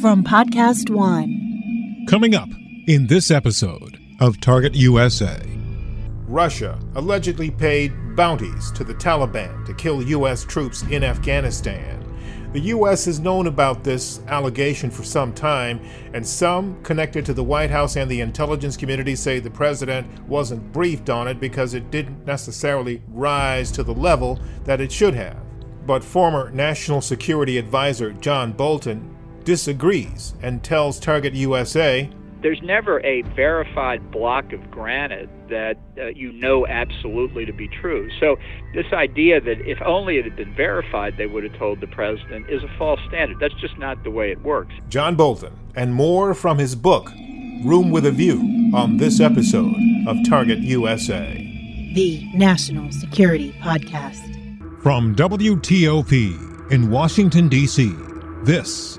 from Podcast One. Coming up in this episode of Target USA. Russia allegedly paid bounties to the Taliban to kill U.S. troops in Afghanistan. The U.S. has known about this allegation for some time, and some connected to the White House and the intelligence community say the president wasn't briefed on it because it didn't necessarily rise to the level that it should have. But former National Security Advisor John Bolton disagrees and tells Target USA there's never a verified block of granite that uh, you know absolutely to be true. So, this idea that if only it had been verified, they would have told the president is a false standard. That's just not the way it works. John Bolton, and more from his book, Room with a View, on this episode of Target USA, the National Security Podcast. From WTOP in Washington, D.C., this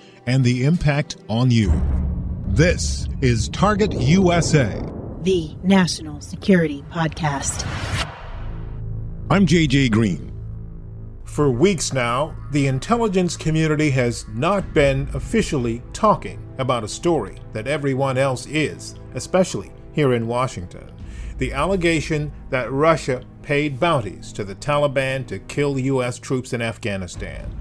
and the impact on you. This is Target USA, the National Security Podcast. I'm JJ Green. For weeks now, the intelligence community has not been officially talking about a story that everyone else is, especially here in Washington. The allegation that Russia paid bounties to the Taliban to kill U.S. troops in Afghanistan.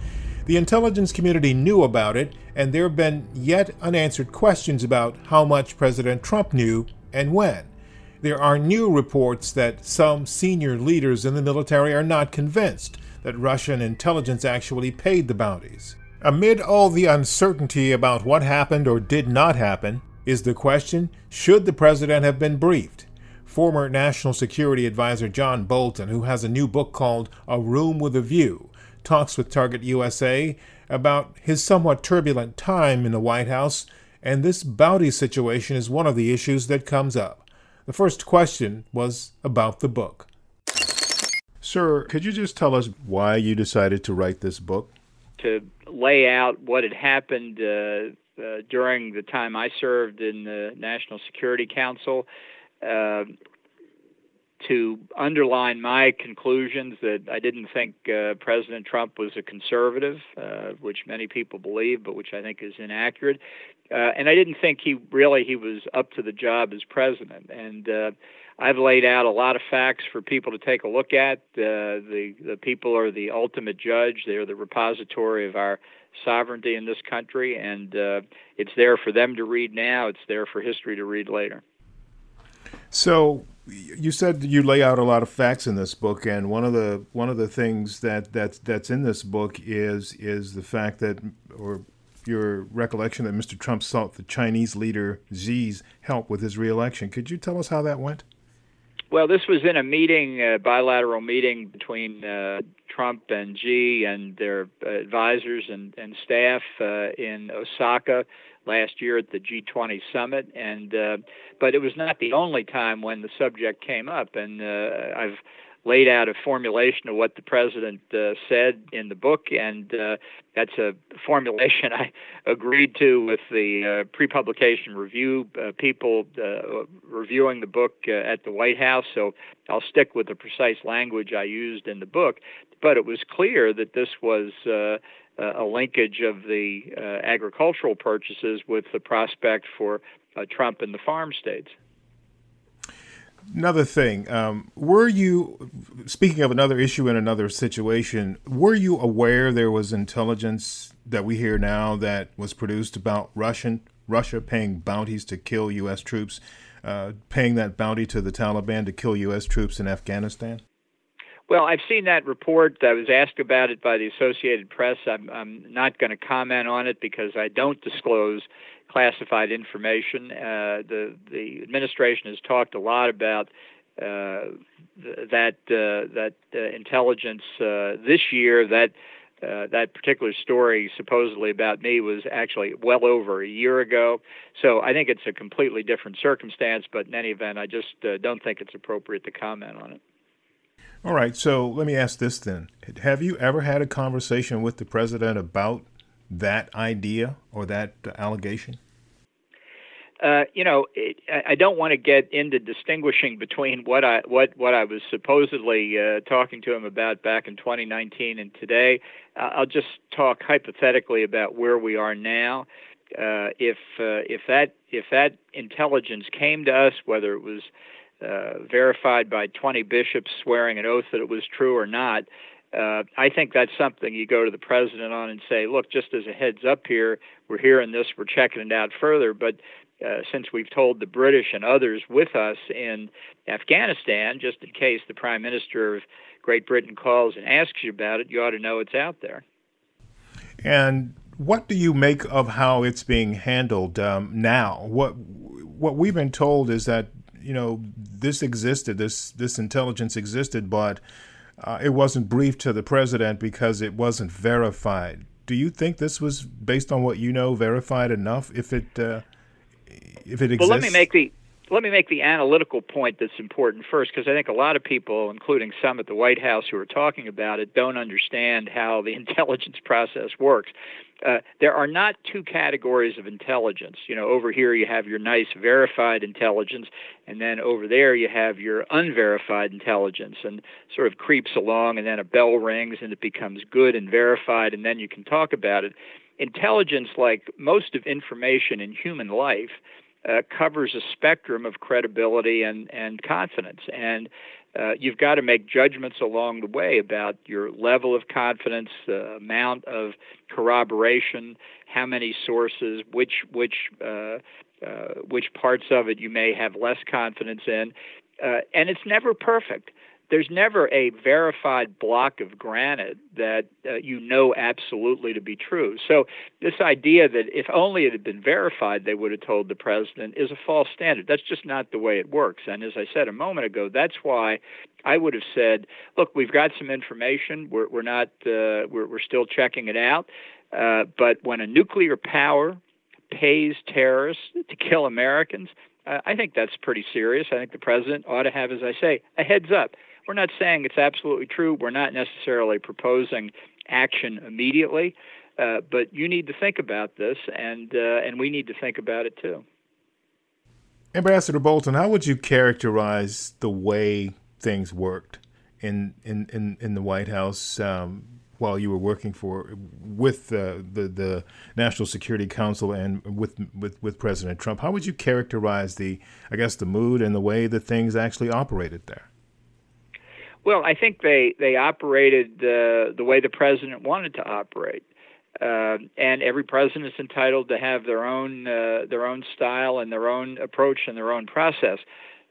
The intelligence community knew about it, and there have been yet unanswered questions about how much President Trump knew and when. There are new reports that some senior leaders in the military are not convinced that Russian intelligence actually paid the bounties. Amid all the uncertainty about what happened or did not happen, is the question should the president have been briefed? Former National Security Advisor John Bolton, who has a new book called A Room with a View, talks with Target USA about his somewhat turbulent time in the White House, and this bounty situation is one of the issues that comes up. The first question was about the book. Sir, could you just tell us why you decided to write this book? To lay out what had happened uh, uh, during the time I served in the National Security Council. Uh, to underline my conclusions that I didn't think uh, President Trump was a conservative, uh, which many people believe, but which I think is inaccurate. Uh, and I didn't think he really he was up to the job as president. And uh, I've laid out a lot of facts for people to take a look at. Uh, the the people are the ultimate judge. They are the repository of our sovereignty in this country, and uh, it's there for them to read now. It's there for history to read later. So you said you lay out a lot of facts in this book, and one of the one of the things that that's that's in this book is is the fact that or your recollection that Mr. Trump sought the Chinese leader Xi's help with his reelection. Could you tell us how that went? Well, this was in a meeting, a bilateral meeting between uh, Trump and Xi and their advisors and, and staff uh, in Osaka last year at the G20 summit, and uh, but it was not the only time when the subject came up, and uh, I've laid out a formulation of what the president uh, said in the book, and uh, that's a formulation I agreed to with the uh, pre-publication review uh, people uh, reviewing the book uh, at the White House. So I'll stick with the precise language I used in the book, but it was clear that this was a linkage of the uh, agricultural purchases with the prospect for uh, Trump in the farm states. Another thing, um, were you, speaking of another issue in another situation, were you aware there was intelligence that we hear now that was produced about Russian Russia paying bounties to kill U.S. troops, uh, paying that bounty to the Taliban to kill U.S. troops in Afghanistan? Well, I've seen that report. I was asked about it by the Associated Press. I'm, I'm not going to comment on it because I don't disclose classified information. Uh, the the administration has talked a lot about uh, th- that uh, that uh, intelligence uh, this year. That uh, that particular story, supposedly about me, was actually well over a year ago. So I think it's a completely different circumstance. But in any event, I just don't think it's appropriate to comment on it. All right. So let me ask this then: Have you ever had a conversation with the president about that idea or that allegation? Uh, you know, it, I don't want to get into distinguishing between what I what what I was supposedly uh, talking to him about back in 2019 and today. Uh, I'll just talk hypothetically about where we are now. Uh, if uh, if that if that intelligence came to us, whether it was uh, verified by 20 bishops swearing an oath that it was true or not, uh, I think that's something you go to the president on and say, look, just as a heads up here, we're hearing this, we're checking it out further. But uh, since we've told the British and others with us in Afghanistan, just in case the Prime Minister of Great Britain calls and asks you about it, you ought to know it's out there. And what do you make of how it's being handled um, now? What what we've been told is that you know this existed, this this intelligence existed, but uh, it wasn't briefed to the president because it wasn't verified. Do you think this was based on what you know verified enough? If it uh, if it exists? Well, let me make the let me make the analytical point that's important first, because I think a lot of people, including some at the White House who are talking about it, don't understand how the intelligence process works. Uh, there are not two categories of intelligence. You know, over here you have your nice verified intelligence, and then over there you have your unverified intelligence, and sort of creeps along, and then a bell rings, and it becomes good and verified, and then you can talk about it. Intelligence, like most of information in human life, uh, covers a spectrum of credibility and, and confidence. And uh, you've got to make judgments along the way about your level of confidence, the amount of corroboration, how many sources, which which uh, uh, which parts of it you may have less confidence in, uh, and it's never perfect there's never a verified block of granite that uh, you know absolutely to be true. So, this idea that if only it had been verified, they would have told the president is a false standard. That's just not the way it works. And as I said a moment ago, that's why I would have said, look, we've got some information. We're, we're not, uh, we're, we're still checking it out. Uh, but when a nuclear power pays terrorists to kill Americans, uh, I think that's pretty serious. I think the president ought to have, as I say, a heads up we're not saying it's absolutely true. We're not necessarily proposing action immediately, uh, but you need to think about this, and uh, and we need to think about it too. Ambassador Bolton, how would you characterize the way things worked in in in, in the White House um, while you were working for with uh, the the National Security Council and with with with President Trump? How would you characterize the I guess the mood and the way that things actually operated there? Well, I think they they operated uh, the way the president wanted to operate, uh, and every president is entitled to have their own uh, their own style and their own approach and their own process.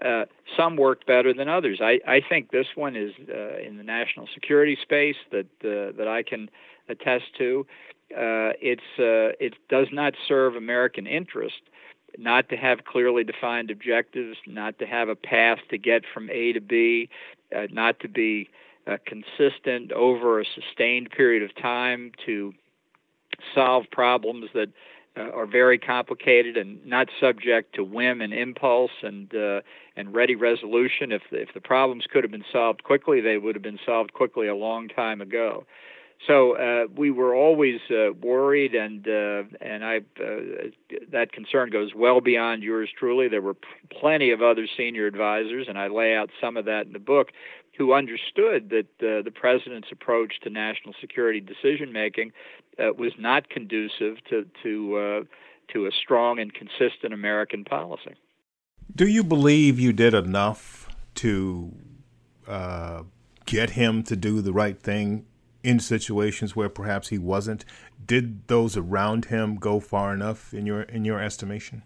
Uh, some work better than others. I, I think this one is uh, in the national security space that uh, that I can attest to. it's it does not serve American interest not to have clearly defined objectives, not to have a path to get from A to B, uh, not to be uh, consistent over a sustained period of time to solve problems that uh, are very complicated and not subject to whim and impulse and uh, and ready resolution. If if the problems could have been solved quickly, they would have been solved quickly a long time ago. So uh, we were always uh, worried, and uh, and I uh, that concern goes well beyond yours truly. There were plenty of other senior advisors, and I lay out some of that in the book, who understood that uh, the president's approach to national security decision making uh, was not conducive to to to a strong and consistent American policy. Do you believe you did enough to get him to do the right thing in situations where perhaps he wasn't. Did those around him go far enough in your in your estimation?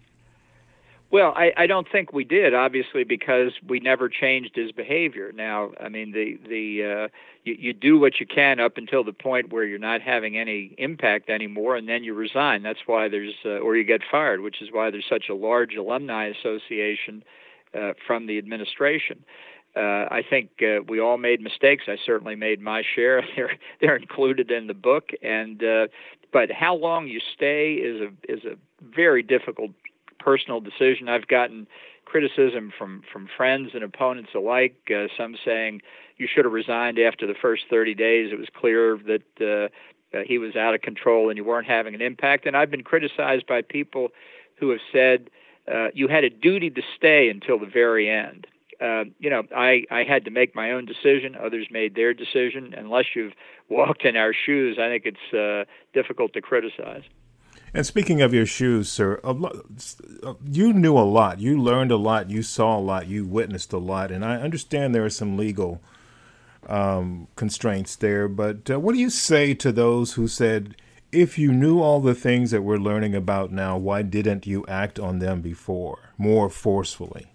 Well, I, I don't think we did, obviously, because we never changed his behavior. Now, I mean, the the uh, you, you do what you can up until the point where you're not having any impact anymore, and then you resign. That's why there's uh, or you get fired, which is why there's such a large alumni association uh, from the administration. Uh, I think uh, we all made mistakes. I certainly made my share. They're they're included in the book, and uh, but how long you stay is a is a very difficult personal decision. I've gotten criticism from from friends and opponents alike. Uh, some saying you should have resigned after the first 30 days. It was clear that uh, uh, he was out of control and you weren't having an impact. And I've been criticized by people who have said uh, you had a duty to stay until the very end. Uh, you know, I, I had to make my own decision. Others made their decision. Unless you've walked in our shoes, I think it's uh, difficult to criticize. And speaking of your shoes, sir, you knew a lot. You learned a lot. You saw a lot. You witnessed a lot. And I understand there are some legal um, constraints there. But uh, what do you say to those who said, if you knew all the things that we're learning about now, why didn't you act on them before more forcefully?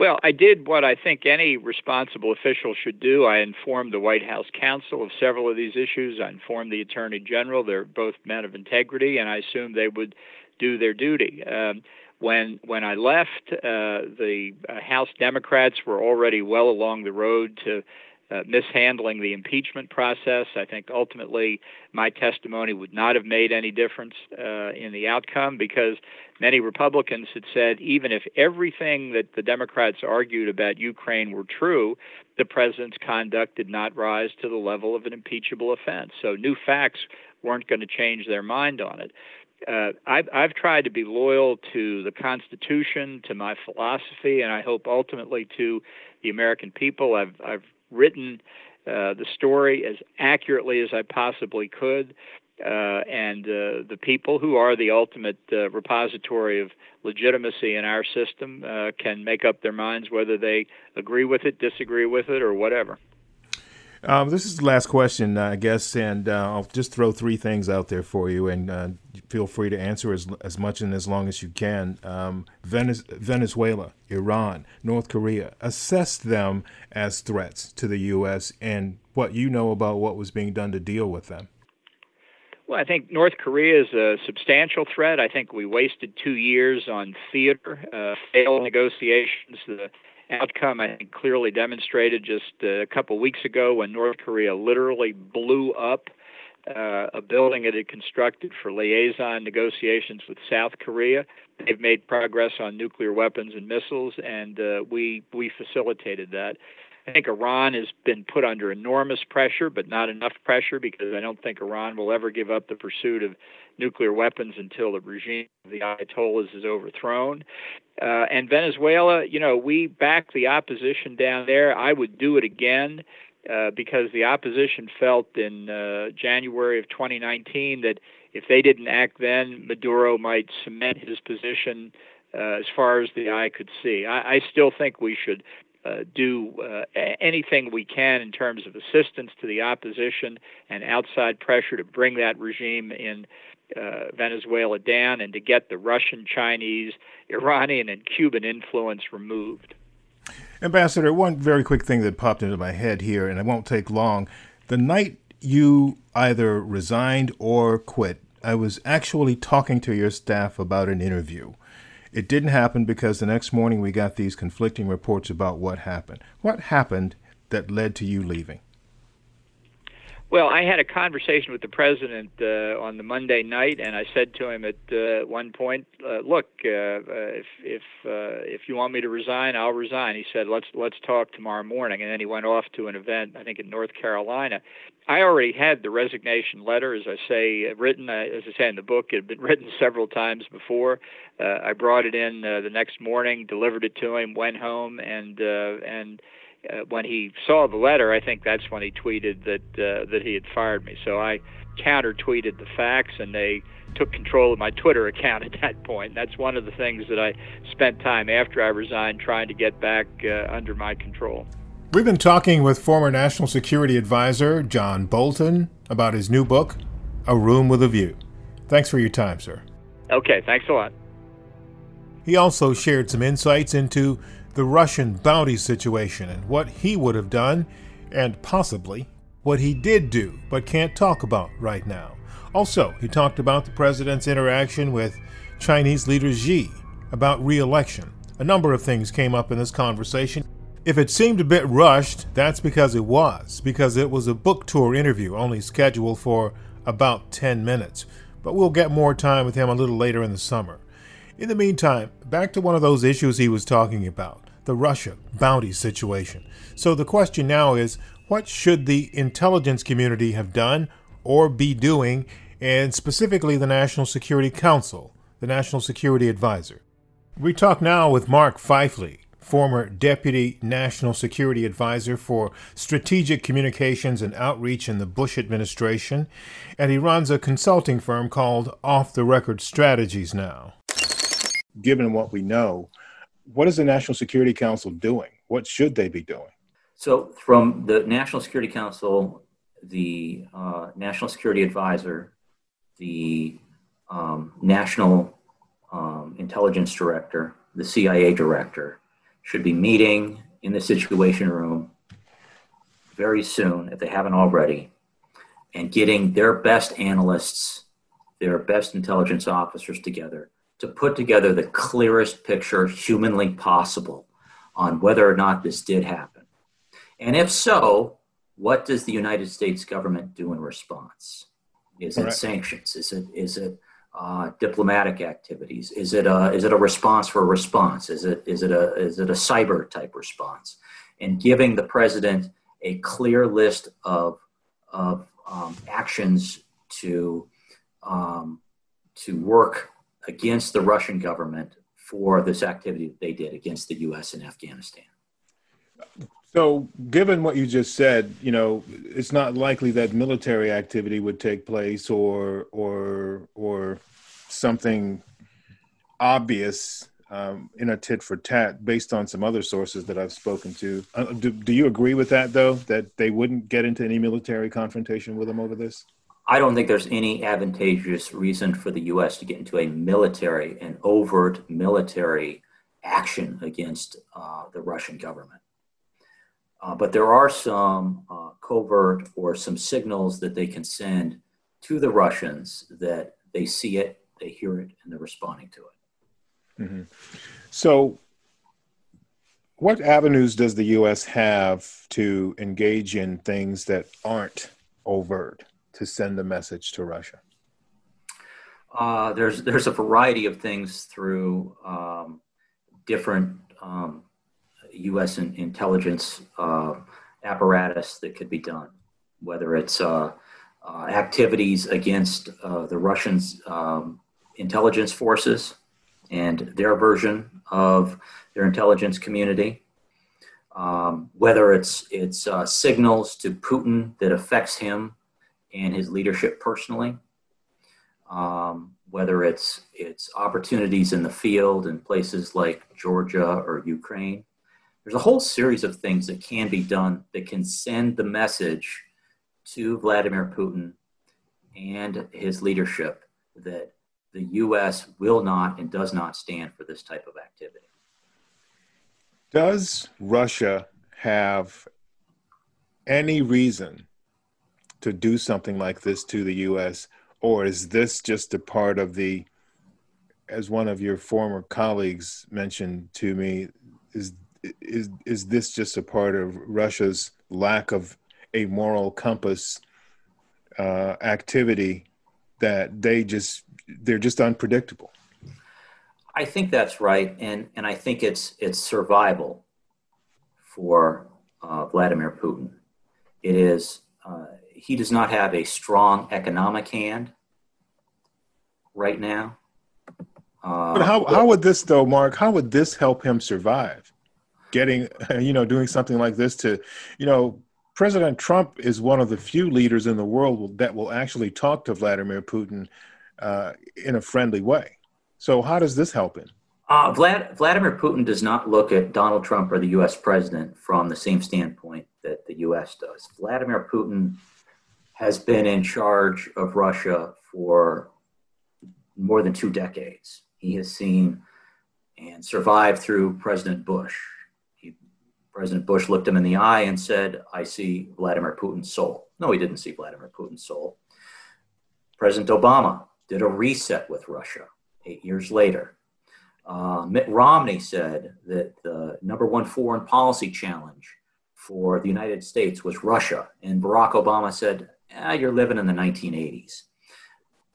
Well, I did what I think any responsible official should do. I informed the White House counsel of several of these issues. I informed the Attorney General. They're both men of integrity, and I assumed they would do their duty. Um, when when I left, uh, the uh, House Democrats were already well along the road to uh, mishandling the impeachment process. I think ultimately my testimony would not have made any difference uh, in the outcome because many Republicans had said even if everything that the Democrats argued about Ukraine were true, the president's conduct did not rise to the level of an impeachable offense. So new facts weren't going to change their mind on it. Uh, I've, I've tried to be loyal to the Constitution, to my philosophy, and I hope ultimately to the American people. I've, I've written uh, the story as accurately as I possibly could. Uh, and uh, the people who are the ultimate uh, repository of legitimacy in our system uh, can make up their minds whether they agree with it, disagree with it, or whatever. Um, this is the last question, I guess, and uh, I'll just throw three things out there for you, and uh, feel free to answer as as much and as long as you can. Um, Venezuela, Iran, North Korea, assess them as threats to the U.S. and what you know about what was being done to deal with them. Well, I think North Korea is a substantial threat. I think we wasted two years on theater, uh, failed negotiations. The outcome, I think, clearly demonstrated just a couple weeks ago when North Korea literally blew up uh, a building it had constructed for liaison negotiations with South Korea. They've made progress on nuclear weapons and missiles, and uh, we we facilitated that. Think Iran has been put under enormous pressure, but not enough pressure because I don't think Iran will ever give up the pursuit of nuclear weapons until the regime of the Ayatollahs is overthrown. Uh, and Venezuela, you know, we back the opposition down there. I would do it again. Uh, because the opposition felt in uh, January of 2019 that if they didn't act then, Maduro might cement his position uh, as far as the eye could see. I, I still think we should uh, do uh, anything we can in terms of assistance to the opposition and outside pressure to bring that regime in uh, Venezuela down and to get the Russian, Chinese, Iranian, and Cuban influence removed. Ambassador, one very quick thing that popped into my head here, and it won't take long. The night you either resigned or quit, I was actually talking to your staff about an interview. It didn't happen because the next morning we got these conflicting reports about what happened. What happened that led to you leaving? Well, I had a conversation with the president uh, on the Monday night, and I said to him at uh, one point, uh, "Look, uh, uh, if if uh, if you want me to resign, I'll resign." He said, "Let's let's talk tomorrow morning," and then he went off to an event, I think in North Carolina. I already had the resignation letter, as I say, written. as I say in the book, it had been written several times before. I brought it in the next morning, delivered it to him, went home, and and uh, when he saw the letter, I think that's when he tweeted that uh, that he had fired me. So I counter tweeted the facts, and they took control of my Twitter account at that point. That's one of the things that I spent time after I resigned trying to get back uh, under my control. We've been talking with former National Security Advisor John Bolton about his new book, A Room with a View. Thanks for your time, sir. Okay, thanks a lot. He also shared some insights into the Russian bounty situation and what he would have done, and possibly what he did do but can't talk about right now. Also, he talked about the president's interaction with Chinese leader Xi about re election. A number of things came up in this conversation. If it seemed a bit rushed, that's because it was, because it was a book tour interview only scheduled for about 10 minutes. But we'll get more time with him a little later in the summer. In the meantime, back to one of those issues he was talking about the Russia bounty situation. So the question now is what should the intelligence community have done or be doing, and specifically the National Security Council, the National Security Advisor? We talk now with Mark Pfeifle, former Deputy National Security Advisor for Strategic Communications and Outreach in the Bush administration, and he runs a consulting firm called Off the Record Strategies now. Given what we know, what is the National Security Council doing? What should they be doing? So, from the National Security Council, the uh, National Security Advisor, the um, National um, Intelligence Director, the CIA Director, should be meeting in the Situation Room very soon, if they haven't already, and getting their best analysts, their best intelligence officers together to put together the clearest picture humanly possible on whether or not this did happen. And if so, what does the United States government do in response? Is it sanctions? Is it is it uh, diplomatic activities? Is it a is it a response for a response? Is it is it a is it a cyber type response? And giving the president a clear list of of um, actions to um, to work against the Russian government for this activity that they did against the U.S. in Afghanistan. So, given what you just said, you know, it's not likely that military activity would take place, or or or something obvious um, in a tit for tat, based on some other sources that I've spoken to. Uh, do, do you agree with that, though, that they wouldn't get into any military confrontation with them over this? I don't think there's any advantageous reason for the U.S. to get into a military, an overt military action against uh, the Russian government. Uh, but there are some uh, covert or some signals that they can send to the Russians that they see it, they hear it, and they're responding to it. Mm-hmm. So, what avenues does the U.S. have to engage in things that aren't overt? To send a message to Russia? Uh, there's there's a variety of things through um, different um, U.S. In, intelligence uh, apparatus that could be done, whether it's uh, uh activities against uh, the Russians' um, intelligence forces and their version of their intelligence community, um, whether it's it's uh, signals to Putin that affects him and his leadership personally. Um, whether it's it's opportunities in the field in places like Georgia or Ukraine, there's a whole series of things that can be done that can send the message to Vladimir Putin and his leadership that the U.S. will not and does not stand for this type of activity. Does Russia have any reason to do something like this to the U.S., or is this just a part of the, as one of your former colleagues mentioned to me, is is is this just a part of Russia's lack of a moral compass uh, activity that they just they're just unpredictable? I think that's right, and and I think it's it's survival for uh, Vladimir Putin. It is uh, he does not have a strong economic hand right now. Uh, but how, how would this though, Mark? How would this help him survive? Getting, you know, doing something like this to, you know, President Trump is one of the few leaders in the world that will actually talk to Vladimir Putin uh, in a friendly way. So how does this help him? Uh, Vlad, Vladimir Putin does not look at Donald Trump or the U.S. president from the same standpoint that the U.S. does. Vladimir Putin has been in charge of Russia for more than two decades. He has seen and survived through President Bush. He, President Bush looked him in the eye and said, I see Vladimir Putin's soul. No, he didn't see Vladimir Putin's soul. President Obama did a reset with Russia eight years later. Uh, Mitt Romney said that the number one foreign policy challenge for the United States was Russia. And Barack Obama said, eh, You're living in the 1980s.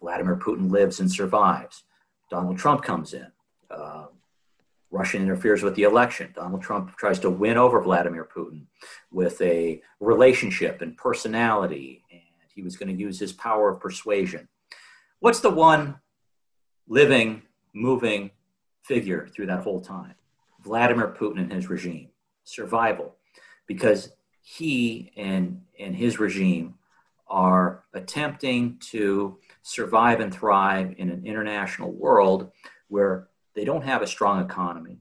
Vladimir Putin lives and survives. Donald Trump comes in. Uh, Russia interferes with the election. Donald Trump tries to win over Vladimir Putin with a relationship and personality, and he was going to use his power of persuasion. What's the one living, moving figure through that whole time? Vladimir Putin and his regime. Survival because he and, and his regime are attempting to survive and thrive in an international world where they don't have a strong economy,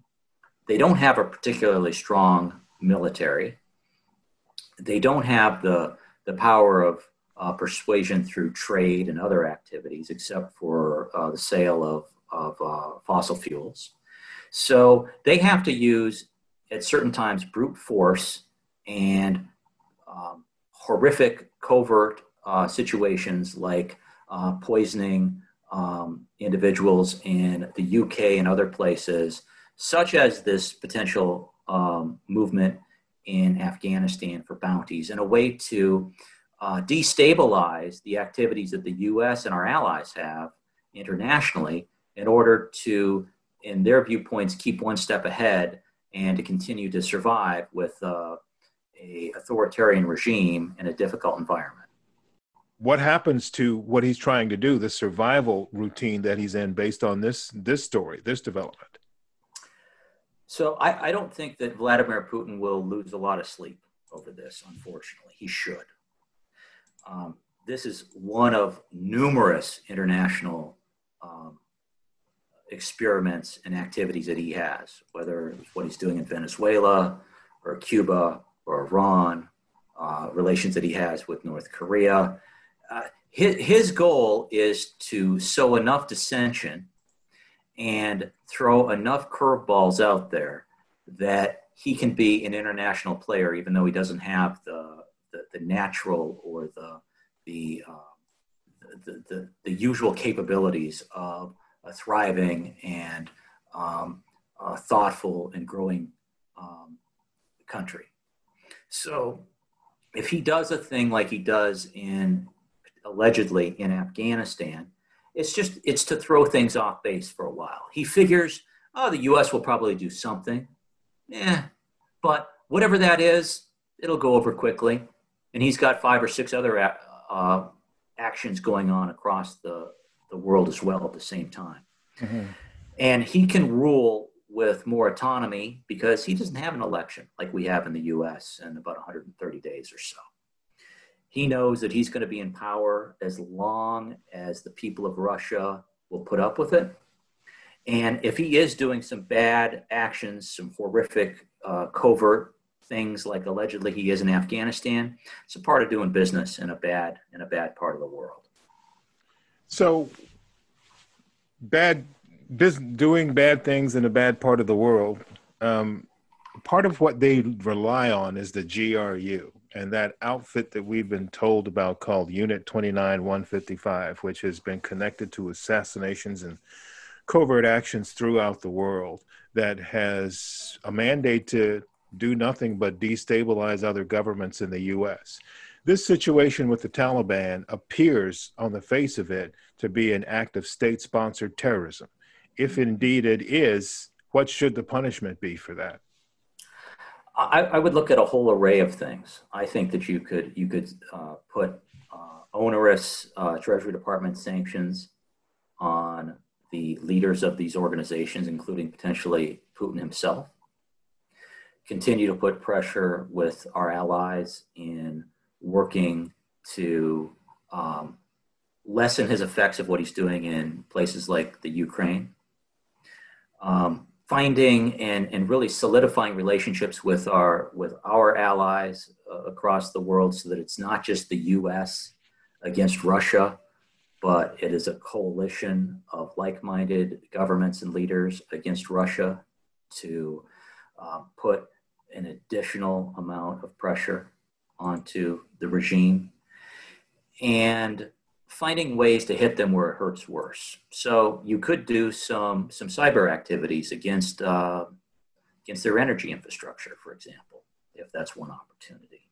they don't have a particularly strong military, they don't have the, the power of uh, persuasion through trade and other activities, except for uh, the sale of, of uh, fossil fuels. So they have to use, at certain times, brute force and um, horrific covert uh, situations like uh, poisoning um, individuals in the UK and other places, such as this potential um, movement in Afghanistan for bounties, and a way to uh, destabilize the activities that the US and our allies have internationally in order to, in their viewpoints, keep one step ahead and to continue to survive with uh, a authoritarian regime in a difficult environment. What happens to what he's trying to do, the survival routine that he's in based on this this story, this development? So I, I don't think that Vladimir Putin will lose a lot of sleep over this, unfortunately. He should. Um, this is one of numerous international um, experiments and activities that he has, whether it's what he's doing in Venezuela or Cuba or Iran, uh, relations that he has with North Korea. Uh, his, his goal is to sow enough dissension and throw enough curveballs out there that he can be an international player, even though he doesn't have the, the, the natural or the, the, uh, the, the, the, usual capabilities of a thriving and um, thoughtful and growing um, country. So if he does a thing like he does in allegedly in Afghanistan, it's just it's to throw things off base for a while. He figures, oh, the U.S. will probably do something, yeah, but whatever that is, it'll go over quickly. And he's got five or six other uh, actions going on across the the world as well at the same time, mm-hmm. and he can rule with more autonomy because he doesn't have an election like we have in the US in about 130 days or so. He knows that he's going to be in power as long as the people of Russia will put up with it. And if he is doing some bad actions, some horrific uh, covert things like allegedly he is in Afghanistan, it's a part of doing business in a bad in a bad part of the world. So bad doing bad things in a bad part of the world, um, part of what they rely on is the GRU and that outfit that we've been told about called Unit 29 155, which has been connected to assassinations and covert actions throughout the world, that has a mandate to do nothing but destabilize other governments in the US. This situation with the Taliban appears on the face of it to be an act of state sponsored terrorism if indeed it is, what should the punishment be for that? I, I would look at a whole array of things. I think that you could you could uh, put uh, onerous uh, Treasury Department sanctions on the leaders of these organizations, including potentially Putin himself. Continue to put pressure with our allies in working to um, lessen his effects of what he's doing in places like the Ukraine um, finding and, and really solidifying relationships with our with our allies uh, across the world so that it's not just the US against Russia but it is a coalition of like-minded governments and leaders against Russia to uh, put an additional amount of pressure onto the regime. And finding ways to hit them where it hurts worse. So you could do some some cyber activities against uh, against their energy infrastructure, for example, if that's one opportunity.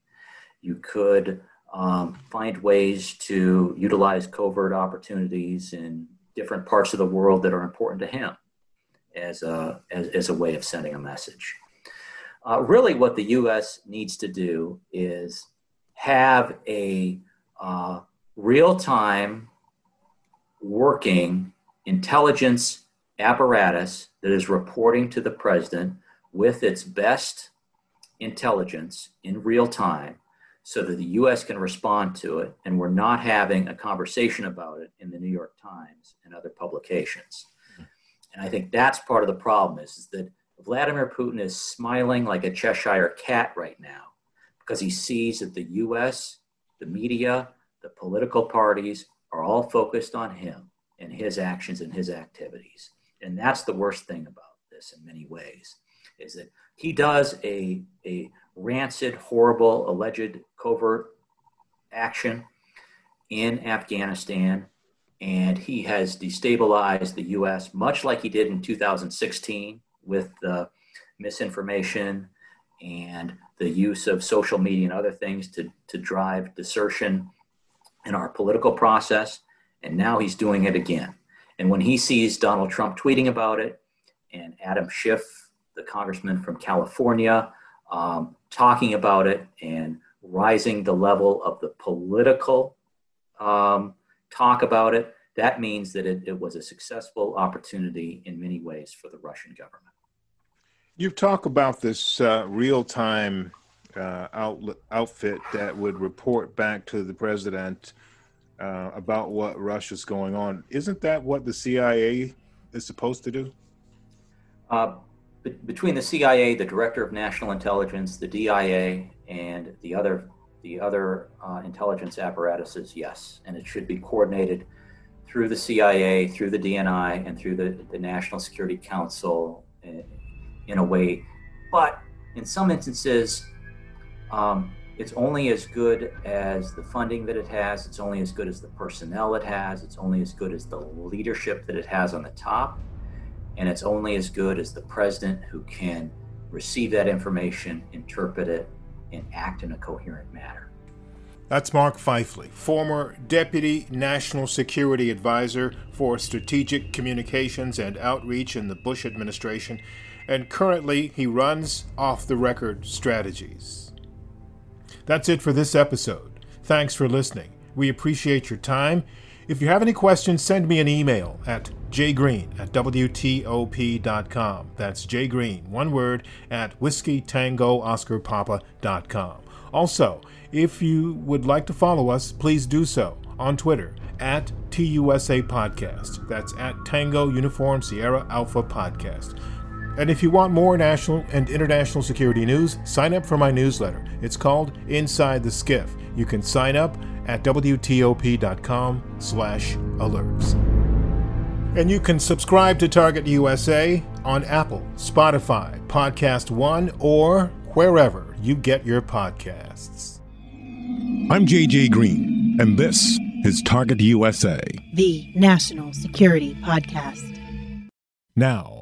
You could um, find ways to utilize covert opportunities in different parts of the world that are important to him as a, as, as a way of sending a message. Uh, really, what the U.S. needs to do is have a uh, real time working intelligence apparatus that is reporting to the president with its best intelligence in real time so that the US can respond to it and we're not having a conversation about it in the New York Times and other publications. And I think that's part of the problem is, is that Vladimir Putin is smiling like a Cheshire cat right now because he sees that the US, the media, the political parties are all focused on him and his actions and his activities. And that's the worst thing about this in many ways is that he does a, a rancid, horrible, alleged covert action in Afghanistan, and he has destabilized the U.S. much like he did in 2016 with the misinformation and the use of social media and other things to, to drive desertion in our political process. And now he's doing it again. And when he sees Donald Trump tweeting about it and Adam Schiff, the congressman from California, um, talking about it and rising the level of the political um, talk about it, that means that it, it, was a successful opportunity in many ways for the Russian government. You've talked about this uh, real time uh, outlet, outfit that would report back to the president uh, about what Russia's going on. Isn't that what the CIA is supposed to do? Uh, between the CIA, the Director of National Intelligence, the DIA, and the other the other uh, intelligence apparatuses, yes, and it should be coordinated through the CIA, through the DNI, and through the, the National Security Council in, in a way. But in some instances, um, it's only as good as the funding that it has. It's only as good as the personnel it has. It's only as good as the leadership that it has on the top and it's only as good as the president who can receive that information, interpret it, and act in a coherent manner. That's Mark Pfeifle, former Deputy National Security Advisor for Strategic Communications and Outreach in the Bush administration, and currently he runs Off the Record Strategies. That's it for this episode. Thanks for listening. We appreciate your time. If you have any questions, send me an email at jgreen at WTOP.com. That's jgreen, one word, at whiskey tango oscar papa.com. Also, if you would like to follow us, please do so on Twitter at TUSA Podcast. That's at Tango Uniform Sierra Alpha Podcast. And if you want more national and international security news, sign up for my newsletter. It's called Inside the SCIF. You can sign up at WTOP.com slash alerts. And you can subscribe to Target USA on Apple, Spotify, Podcast One, or wherever you get your podcasts. I'm JJ Green, and this is Target USA, the national security podcast. Now,